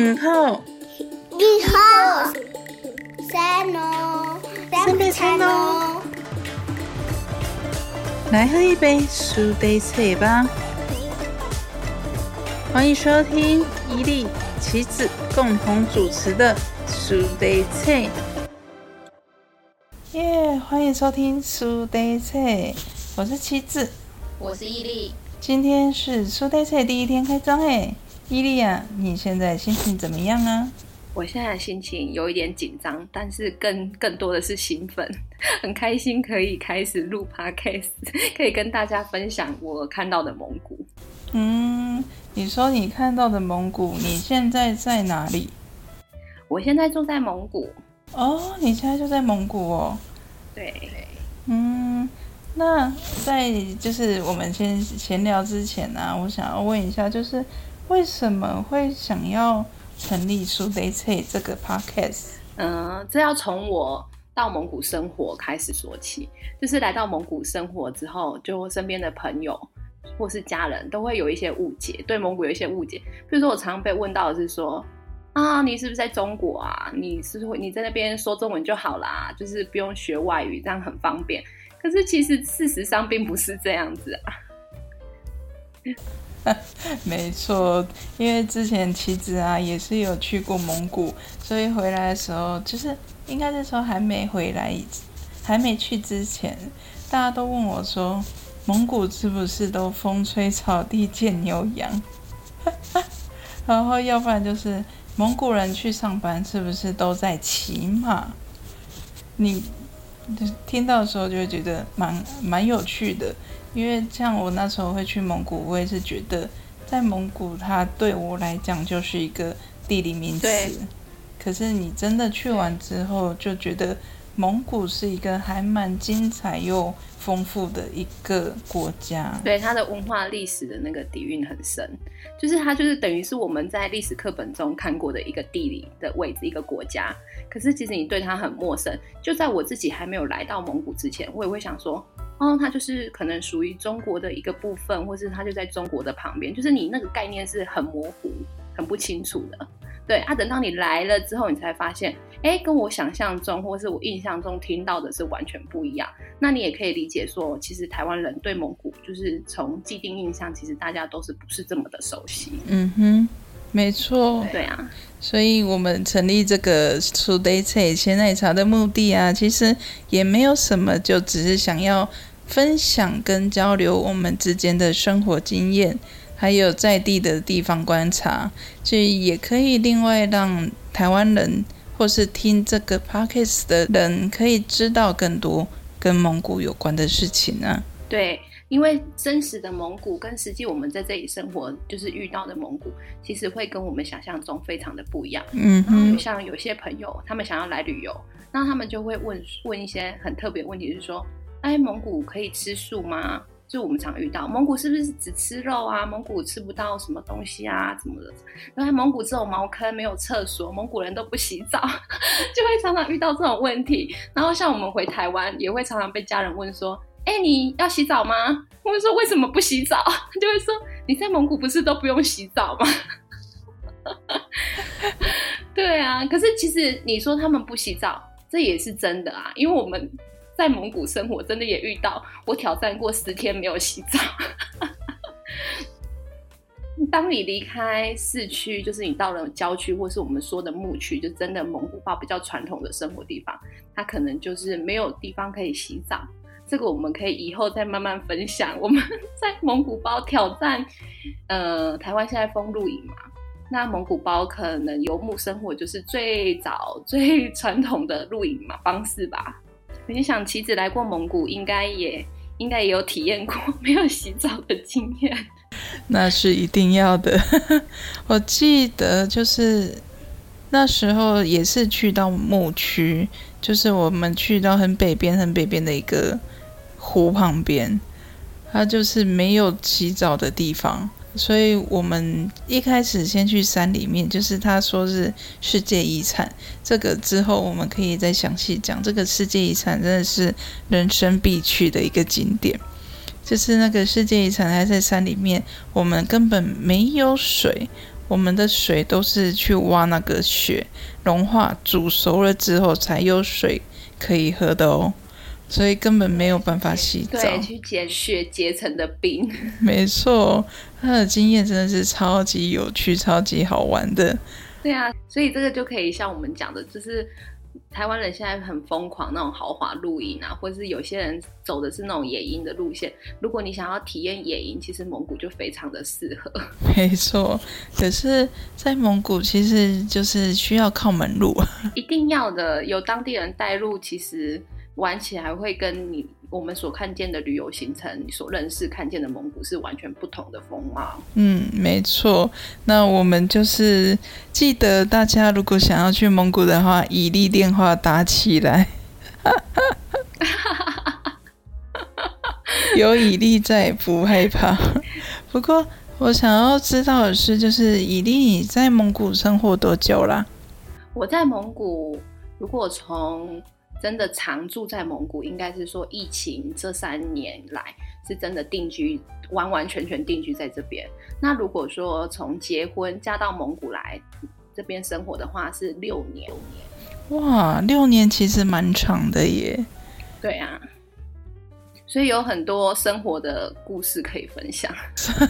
五号，你好，三哦，三杯餐哦，来喝一杯苏打茶吧。欢迎收听伊利、棋子共同主持的苏打茶。耶！欢迎收听苏打茶，我是棋子，我是伊利。今天是苏打茶第一天开张哎，伊利亚，你现在心情怎么样啊？我现在心情有一点紧张，但是更更多的是兴奋，很开心可以开始录 podcast，可以跟大家分享我看到的蒙古。嗯，你说你看到的蒙古，你现在在哪里？我现在住在蒙古。哦，你现在就在蒙古哦。对。嗯，那在就是我们先闲聊之前呢，我想要问一下，就是为什么会想要？成立苏德翠这个 podcast，嗯，这要从我到蒙古生活开始说起。就是来到蒙古生活之后，就身边的朋友或是家人都会有一些误解，对蒙古有一些误解。比如说，我常常被问到的是说：“啊，你是不是在中国啊？你是会你在那边说中文就好啦，就是不用学外语，这样很方便。”可是其实事实上并不是这样子啊。没错，因为之前妻子啊也是有去过蒙古，所以回来的时候，就是应该是说还没回来，还没去之前，大家都问我说，蒙古是不是都风吹草低见牛羊？然后要不然就是蒙古人去上班是不是都在骑马？你听到的时候就会觉得蛮蛮有趣的。因为像我那时候会去蒙古，我也是觉得在蒙古，它对我来讲就是一个地理名词。可是你真的去完之后，就觉得蒙古是一个还蛮精彩又丰富的一个国家。对它的文化历史的那个底蕴很深，就是它就是等于是我们在历史课本中看过的一个地理的位置，一个国家。可是其实你对它很陌生。就在我自己还没有来到蒙古之前，我也会想说。哦，它就是可能属于中国的一个部分，或是它就在中国的旁边，就是你那个概念是很模糊、很不清楚的。对啊，等到你来了之后，你才发现，哎，跟我想象中或是我印象中听到的是完全不一样。那你也可以理解说，其实台湾人对蒙古就是从既定印象，其实大家都是不是这么的熟悉。嗯哼，没错。对啊，所以我们成立这个苏德菜鲜奶茶的目的啊，其实也没有什么，就只是想要。分享跟交流我们之间的生活经验，还有在地的地方观察，所以也可以另外让台湾人或是听这个 podcast 的人可以知道更多跟蒙古有关的事情呢。对，因为真实的蒙古跟实际我们在这里生活就是遇到的蒙古，其实会跟我们想象中非常的不一样。嗯哼，像有些朋友他们想要来旅游，那他们就会问问一些很特别问题，是说。哎，蒙古可以吃素吗？就我们常遇到，蒙古是不是只吃肉啊？蒙古吃不到什么东西啊？怎么的？因为蒙古只有茅坑，没有厕所，蒙古人都不洗澡，就会常常遇到这种问题。然后像我们回台湾，也会常常被家人问说：“哎，你要洗澡吗？”我们说：“为什么不洗澡？”他就会说：“你在蒙古不是都不用洗澡吗？” 对啊，可是其实你说他们不洗澡，这也是真的啊，因为我们。在蒙古生活，真的也遇到我挑战过十天没有洗澡。当你离开市区，就是你到了郊区，或是我们说的牧区，就真的蒙古包比较传统的生活地方，它可能就是没有地方可以洗澡。这个我们可以以后再慢慢分享。我们 在蒙古包挑战，呃，台湾现在封露营嘛，那蒙古包可能游牧生活就是最早最传统的露营嘛方式吧。你想，棋子来过蒙古，应该也应该也有体验过 没有洗澡的经验。那是一定要的。我记得就是那时候也是去到牧区，就是我们去到很北边、很北边的一个湖旁边，它就是没有洗澡的地方。所以我们一开始先去山里面，就是他说是世界遗产，这个之后我们可以再详细讲。这个世界遗产真的是人生必去的一个景点，就是那个世界遗产还在山里面，我们根本没有水，我们的水都是去挖那个雪融化煮熟了之后才有水可以喝的哦，所以根本没有办法洗澡。对，去捡雪结成的冰。没错，他的经验真的是超级有趣、超级好玩的。对啊，所以这个就可以像我们讲的，就是台湾人现在很疯狂那种豪华露营啊，或者是有些人走的是那种野营的路线。如果你想要体验野营，其实蒙古就非常的适合。没错，可是，在蒙古其实就是需要靠门路，一定要的，有当地人带路，其实玩起来会跟你。我们所看见的旅游行程，你所认识看见的蒙古是完全不同的风貌。嗯，没错。那我们就是记得大家如果想要去蒙古的话，以利电话打起来。有以利在，不害怕。不过我想要知道的是，就是以利你在蒙古生活多久啦？我在蒙古，如果从真的常住在蒙古，应该是说疫情这三年来是真的定居，完完全全定居在这边。那如果说从结婚嫁到蒙古来这边生活的话，是六年。哇，六年其实蛮长的耶。对啊，所以有很多生活的故事可以分享。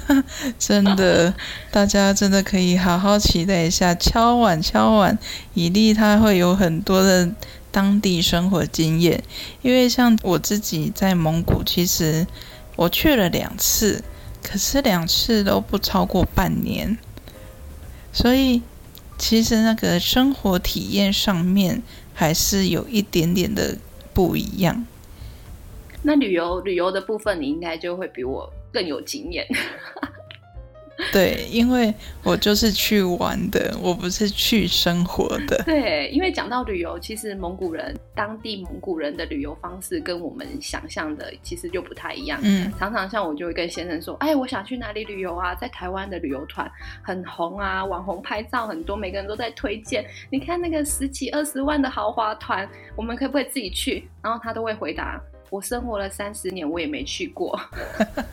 真的，大家真的可以好好期待一下，敲碗敲碗，以利他会有很多的。当地生活经验，因为像我自己在蒙古，其实我去了两次，可是两次都不超过半年，所以其实那个生活体验上面还是有一点点的不一样。那旅游旅游的部分，你应该就会比我更有经验。对，因为我就是去玩的，我不是去生活的。对，因为讲到旅游，其实蒙古人当地蒙古人的旅游方式跟我们想象的其实就不太一样。嗯，常常像我就会跟先生说：“哎，我想去哪里旅游啊？在台湾的旅游团很红啊，网红拍照很多，每个人都在推荐。你看那个十几二十万的豪华团，我们可不可以自己去？”然后他都会回答。我生活了三十年，我也没去过，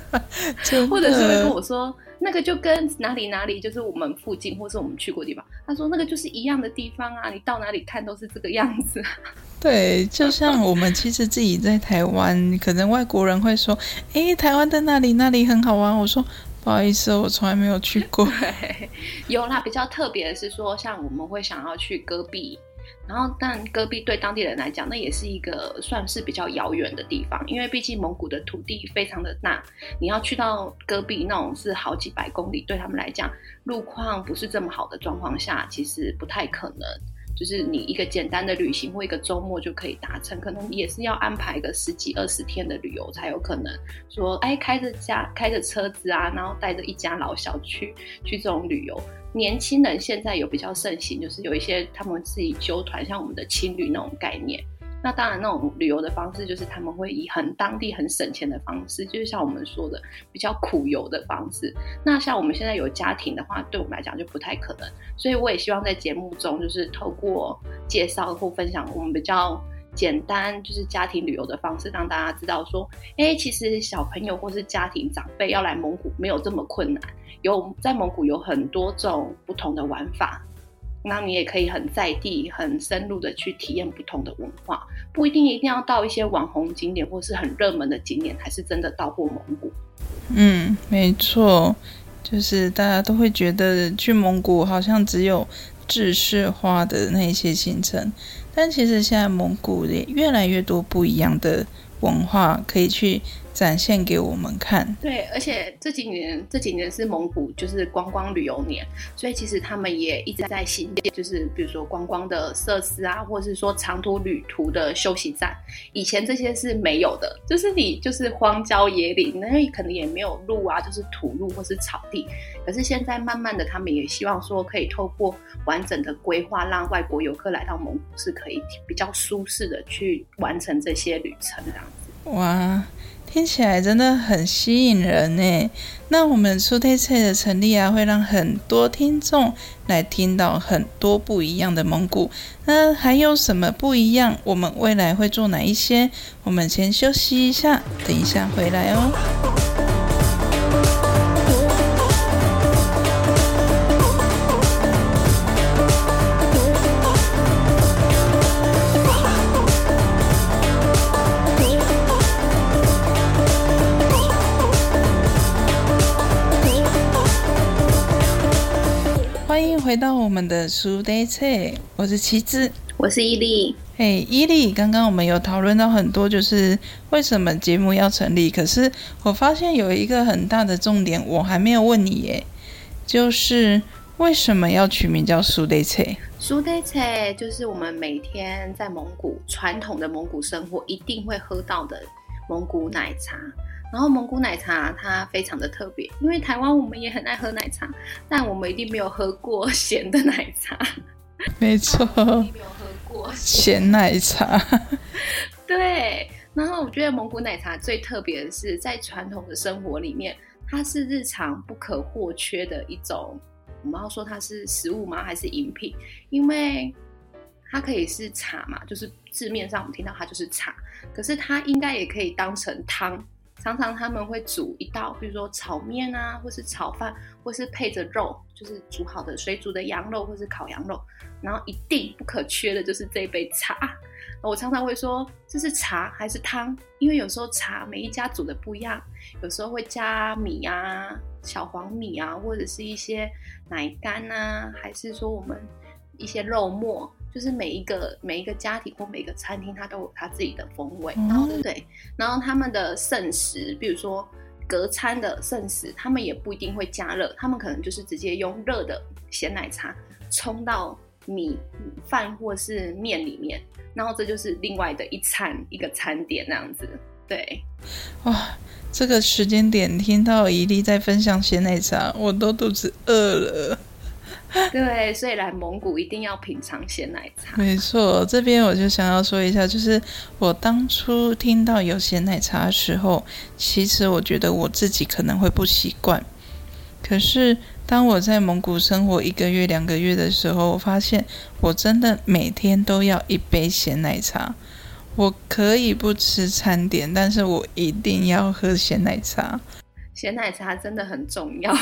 或者是会跟我说，那个就跟哪里哪里，就是我们附近或是我们去过地方。他说那个就是一样的地方啊，你到哪里看都是这个样子。对，就像我们其实自己在台湾，可能外国人会说，哎，台湾的那里那里很好玩。我说不好意思，我从来没有去过。有啦，比较特别的是说，像我们会想要去戈壁。然后，但戈壁对当地人来讲，那也是一个算是比较遥远的地方，因为毕竟蒙古的土地非常的大，你要去到戈壁那种是好几百公里，对他们来讲，路况不是这么好的状况下，其实不太可能。就是你一个简单的旅行或一个周末就可以达成，可能也是要安排个十几二十天的旅游才有可能说，哎，开着家开着车子啊，然后带着一家老小去去这种旅游。年轻人现在有比较盛行，就是有一些他们自己揪团，像我们的青旅那种概念。那当然，那种旅游的方式就是他们会以很当地、很省钱的方式，就是像我们说的比较苦游的方式。那像我们现在有家庭的话，对我们来讲就不太可能。所以我也希望在节目中，就是透过介绍或分享我们比较简单，就是家庭旅游的方式，让大家知道说，哎，其实小朋友或是家庭长辈要来蒙古没有这么困难。有在蒙古有很多种不同的玩法。那你也可以很在地、很深入的去体验不同的文化，不一定一定要到一些网红景点或是很热门的景点，才是真的到过蒙古。嗯，没错，就是大家都会觉得去蒙古好像只有制式化的那些行程，但其实现在蒙古也越来越多不一样的文化可以去。展现给我们看。对，而且这几年这几年是蒙古就是观光旅游年，所以其实他们也一直在新建，就是比如说观光的设施啊，或是说长途旅途的休息站。以前这些是没有的，就是你就是荒郊野岭，那可能也没有路啊，就是土路或是草地。可是现在慢慢的，他们也希望说可以透过完整的规划，让外国游客来到蒙古是可以比较舒适的去完成这些旅程这样子。哇！听起来真的很吸引人呢。那我们苏推测的成立啊，会让很多听众来听到很多不一样的蒙古。那还有什么不一样？我们未来会做哪一些？我们先休息一下，等一下回来哦。回到我们的书 day 菜，我是旗子，我是伊利。嘿，伊利，刚刚我们有讨论到很多，就是为什么节目要成立。可是我发现有一个很大的重点，我还没有问你耶，就是为什么要取名叫书 day 菜？书 day 菜就是我们每天在蒙古传统的蒙古生活一定会喝到的蒙古奶茶。然后蒙古奶茶它非常的特别，因为台湾我们也很爱喝奶茶，但我们一定没有喝过咸的奶茶。没错，没有喝过咸奶茶。对，然后我觉得蒙古奶茶最特别的是，在传统的生活里面，它是日常不可或缺的一种。我们要说它是食物吗？还是饮品？因为它可以是茶嘛，就是字面上我们听到它就是茶，可是它应该也可以当成汤。常常他们会煮一道，比如说炒面啊，或是炒饭，或是配着肉，就是煮好的水煮的羊肉或是烤羊肉，然后一定不可缺的就是这杯茶。我常常会说这是茶还是汤，因为有时候茶每一家煮的不一样，有时候会加米啊、小黄米啊，或者是一些奶干啊，还是说我们一些肉末。就是每一个每一个家庭或每一个餐厅，它都有它自己的风味。然后对，然后他们的剩食，比如说隔餐的剩食，他们也不一定会加热，他们可能就是直接用热的咸奶茶冲到米饭或是面里面，然后这就是另外的一餐一个餐点那样子。对，哇，这个时间点听到伊利在分享咸奶茶，我都肚子饿了。对，所以来蒙古一定要品尝鲜奶茶。没错，这边我就想要说一下，就是我当初听到有鲜奶茶的时候，其实我觉得我自己可能会不习惯。可是当我在蒙古生活一个月、两个月的时候，我发现我真的每天都要一杯鲜奶茶。我可以不吃餐点，但是我一定要喝鲜奶茶。鲜奶茶真的很重要。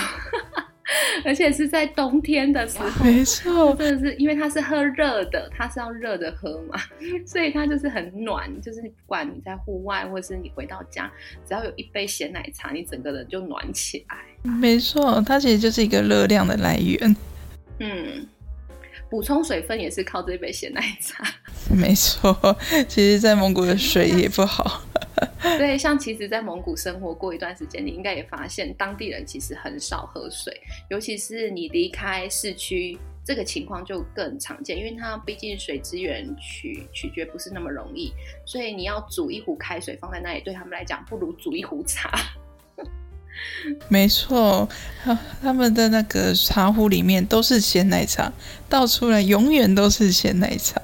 而且是在冬天的时候，没错，真的是因为它是喝热的，它是要热的喝嘛，所以它就是很暖。就是不管你在户外，或者是你回到家，只要有一杯咸奶茶，你整个人就暖起来。没错，它其实就是一个热量的来源。嗯，补充水分也是靠这杯咸奶茶。没错，其实，在蒙古的水也不好。对，像其实，在蒙古生活过一段时间，你应该也发现，当地人其实很少喝水，尤其是你离开市区，这个情况就更常见，因为它毕竟水资源取取决不是那么容易，所以你要煮一壶开水放在那里，对他们来讲，不如煮一壶茶。没错，他们的那个茶壶里面都是鲜奶茶，倒出来永远都是鲜奶茶。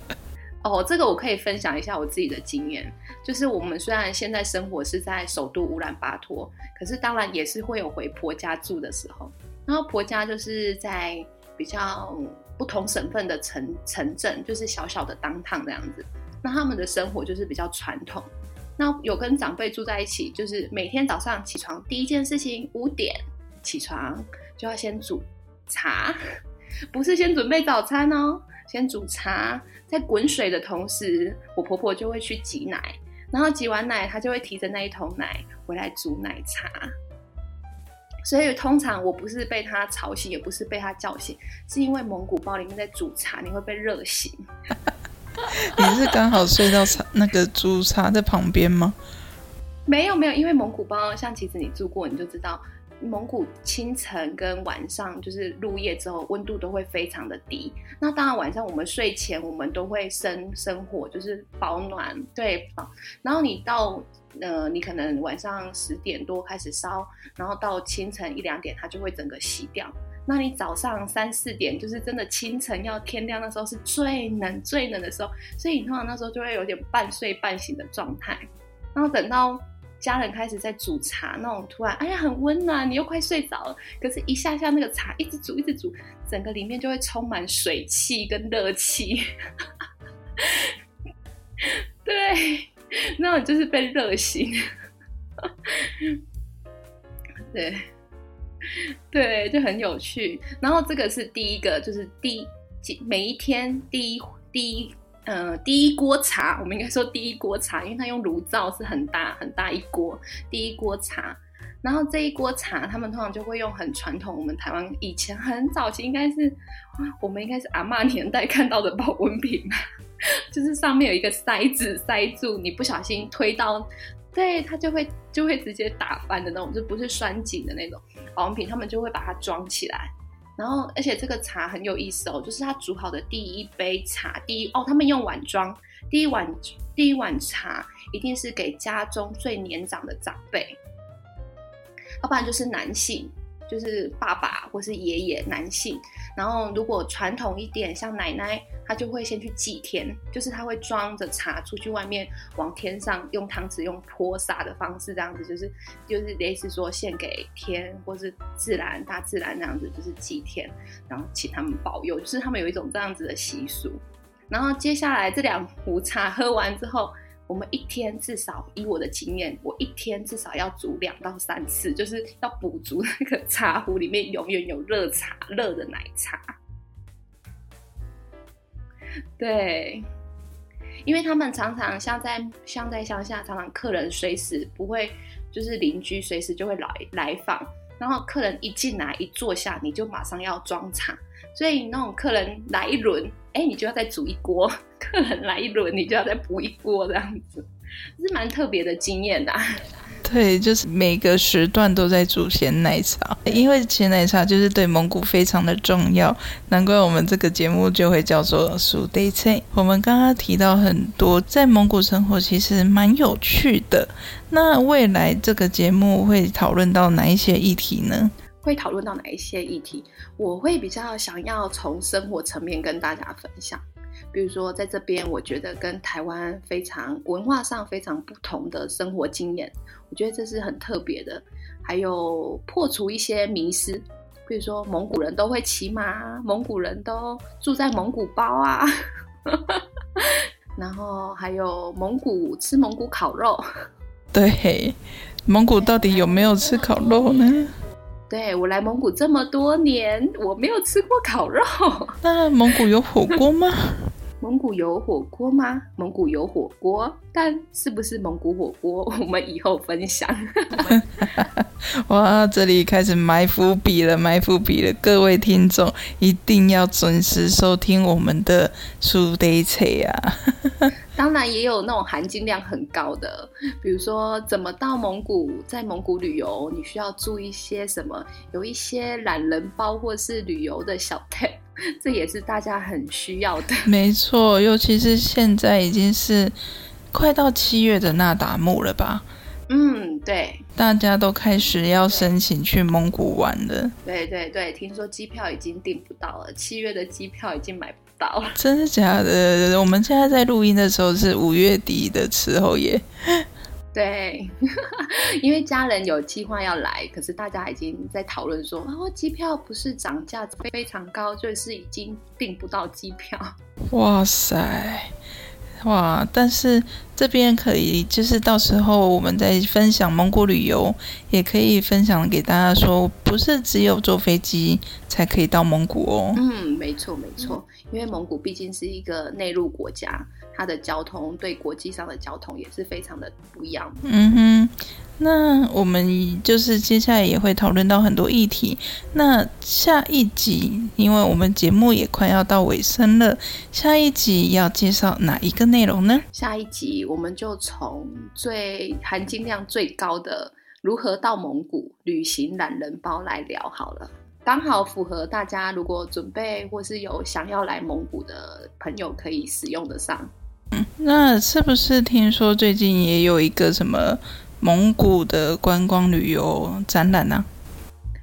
哦，这个我可以分享一下我自己的经验。就是我们虽然现在生活是在首都乌兰巴托，可是当然也是会有回婆家住的时候。然后婆家就是在比较不同省份的城城镇，就是小小的当趟这样子。那他们的生活就是比较传统。那有跟长辈住在一起，就是每天早上起床第一件事情，五点起床就要先煮茶，不是先准备早餐哦。先煮茶，在滚水的同时，我婆婆就会去挤奶，然后挤完奶，他就会提着那一桶奶回来煮奶茶。所以通常我不是被他吵醒，也不是被他叫醒，是因为蒙古包里面在煮茶，你会被热醒。你是刚好睡到茶那个煮茶在旁边吗？没有没有，因为蒙古包像其实你住过，你就知道。蒙古清晨跟晚上就是入夜之后，温度都会非常的低。那当然晚上我们睡前我们都会生生火，就是保暖。对，然后你到呃，你可能晚上十点多开始烧，然后到清晨一两点它就会整个熄掉。那你早上三四点就是真的清晨要天亮的时候是最冷最冷的时候，所以你通常那时候就会有点半睡半醒的状态。然后等到。家人开始在煮茶，那种突然，哎呀，很温暖，你又快睡着了。可是，一下下那个茶一直煮，一直煮，整个里面就会充满水汽跟热气。对，那种就是被热醒。对，对，就很有趣。然后这个是第一个，就是第每一天第一第一。呃，第一锅茶，我们应该说第一锅茶，因为它用炉灶是很大很大一锅。第一锅茶，然后这一锅茶，他们通常就会用很传统，我们台湾以前很早期应该是，我们应该是阿妈年代看到的保温瓶，就是上面有一个塞子塞住，你不小心推到，对，它就会就会直接打翻的那种，就不是栓紧的那种保温瓶，他们就会把它装起来。然后，而且这个茶很有意思哦，就是他煮好的第一杯茶，第一哦，他们用碗装，第一碗第一碗茶一定是给家中最年长的长辈。要不然就是男性，就是爸爸或是爷爷，男性。然后如果传统一点，像奶奶，她就会先去祭天，就是她会装着茶出去外面，往天上用汤匙用泼洒的方式，这样子就是就是类似说献给天或是自然大自然这样子，就是祭天，然后请他们保佑，就是他们有一种这样子的习俗。然后接下来这两壶茶喝完之后。我们一天至少，以我的经验，我一天至少要煮两到三次，就是要补足那个茶壶里面永远有热茶、热的奶茶。对，因为他们常常像在像在乡下，常常客人随时不会，就是邻居随时就会来来访，然后客人一进来一坐下，你就马上要装茶，所以那种客人来一轮。哎，你就要再煮一锅，客人来一轮，你就要再补一锅，这样子，是蛮特别的经验的。对，就是每个时段都在煮咸奶茶，因为咸奶茶就是对蒙古非常的重要，难怪我们这个节目就会叫做“苏得菜”。我们刚刚提到很多在蒙古生活，其实蛮有趣的。那未来这个节目会讨论到哪一些议题呢？会讨论到哪一些议题？我会比较想要从生活层面跟大家分享，比如说在这边，我觉得跟台湾非常文化上非常不同的生活经验，我觉得这是很特别的。还有破除一些迷思，比如说蒙古人都会骑马，蒙古人都住在蒙古包啊，然后还有蒙古吃蒙古烤肉。对，蒙古到底有没有吃烤肉呢？对我来蒙古这么多年，我没有吃过烤肉。那蒙古有火锅吗？蒙古有火锅吗？蒙古有火锅，但是不是蒙古火锅，我们以后分享。哇，这里开始埋伏笔了，埋伏笔了！各位听众一定要准时收听我们的苏得菜啊！当然也有那种含金量很高的，比如说怎么到蒙古，在蒙古旅游，你需要注意些什么？有一些懒人包或是旅游的小 tip，这也是大家很需要的。没错，尤其是现在已经是快到七月的那达慕了吧？嗯，对，大家都开始要申请去蒙古玩了。对对对，听说机票已经订不到了，七月的机票已经买不到了。真的假的？我们现在在录音的时候是五月底的时候耶。对，因为家人有计划要来，可是大家已经在讨论说，哦，机票不是涨价非常高，就是已经订不到机票。哇塞！哇！但是这边可以，就是到时候我们在分享蒙古旅游，也可以分享给大家说，不是只有坐飞机才可以到蒙古哦。嗯，没错没错，因为蒙古毕竟是一个内陆国家，它的交通对国际上的交通也是非常的不一样。嗯哼。那我们就是接下来也会讨论到很多议题。那下一集，因为我们节目也快要到尾声了，下一集要介绍哪一个内容呢？下一集我们就从最含金量最高的如何到蒙古旅行懒人包来聊好了，刚好符合大家如果准备或是有想要来蒙古的朋友可以使用得上。嗯，那是不是听说最近也有一个什么？蒙古的观光旅游展览呢？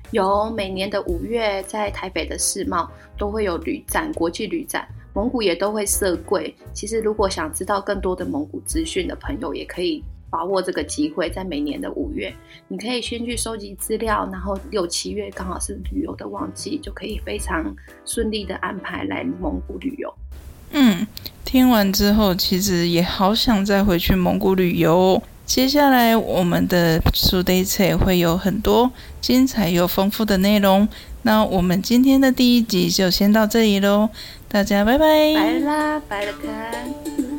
有，每年的五月在台北的世贸都会有旅展，国际旅展，蒙古也都会设柜。其实，如果想知道更多的蒙古资讯的朋友，也可以把握这个机会，在每年的五月，你可以先去收集资料，然后六七月刚好是旅游的旺季，就可以非常顺利的安排来蒙古旅游。嗯，听完之后，其实也好想再回去蒙古旅游。接下来我们的苏 day 会有很多精彩又丰富的内容。那我们今天的第一集就先到这里喽，大家拜拜。拜啦，拜了，看。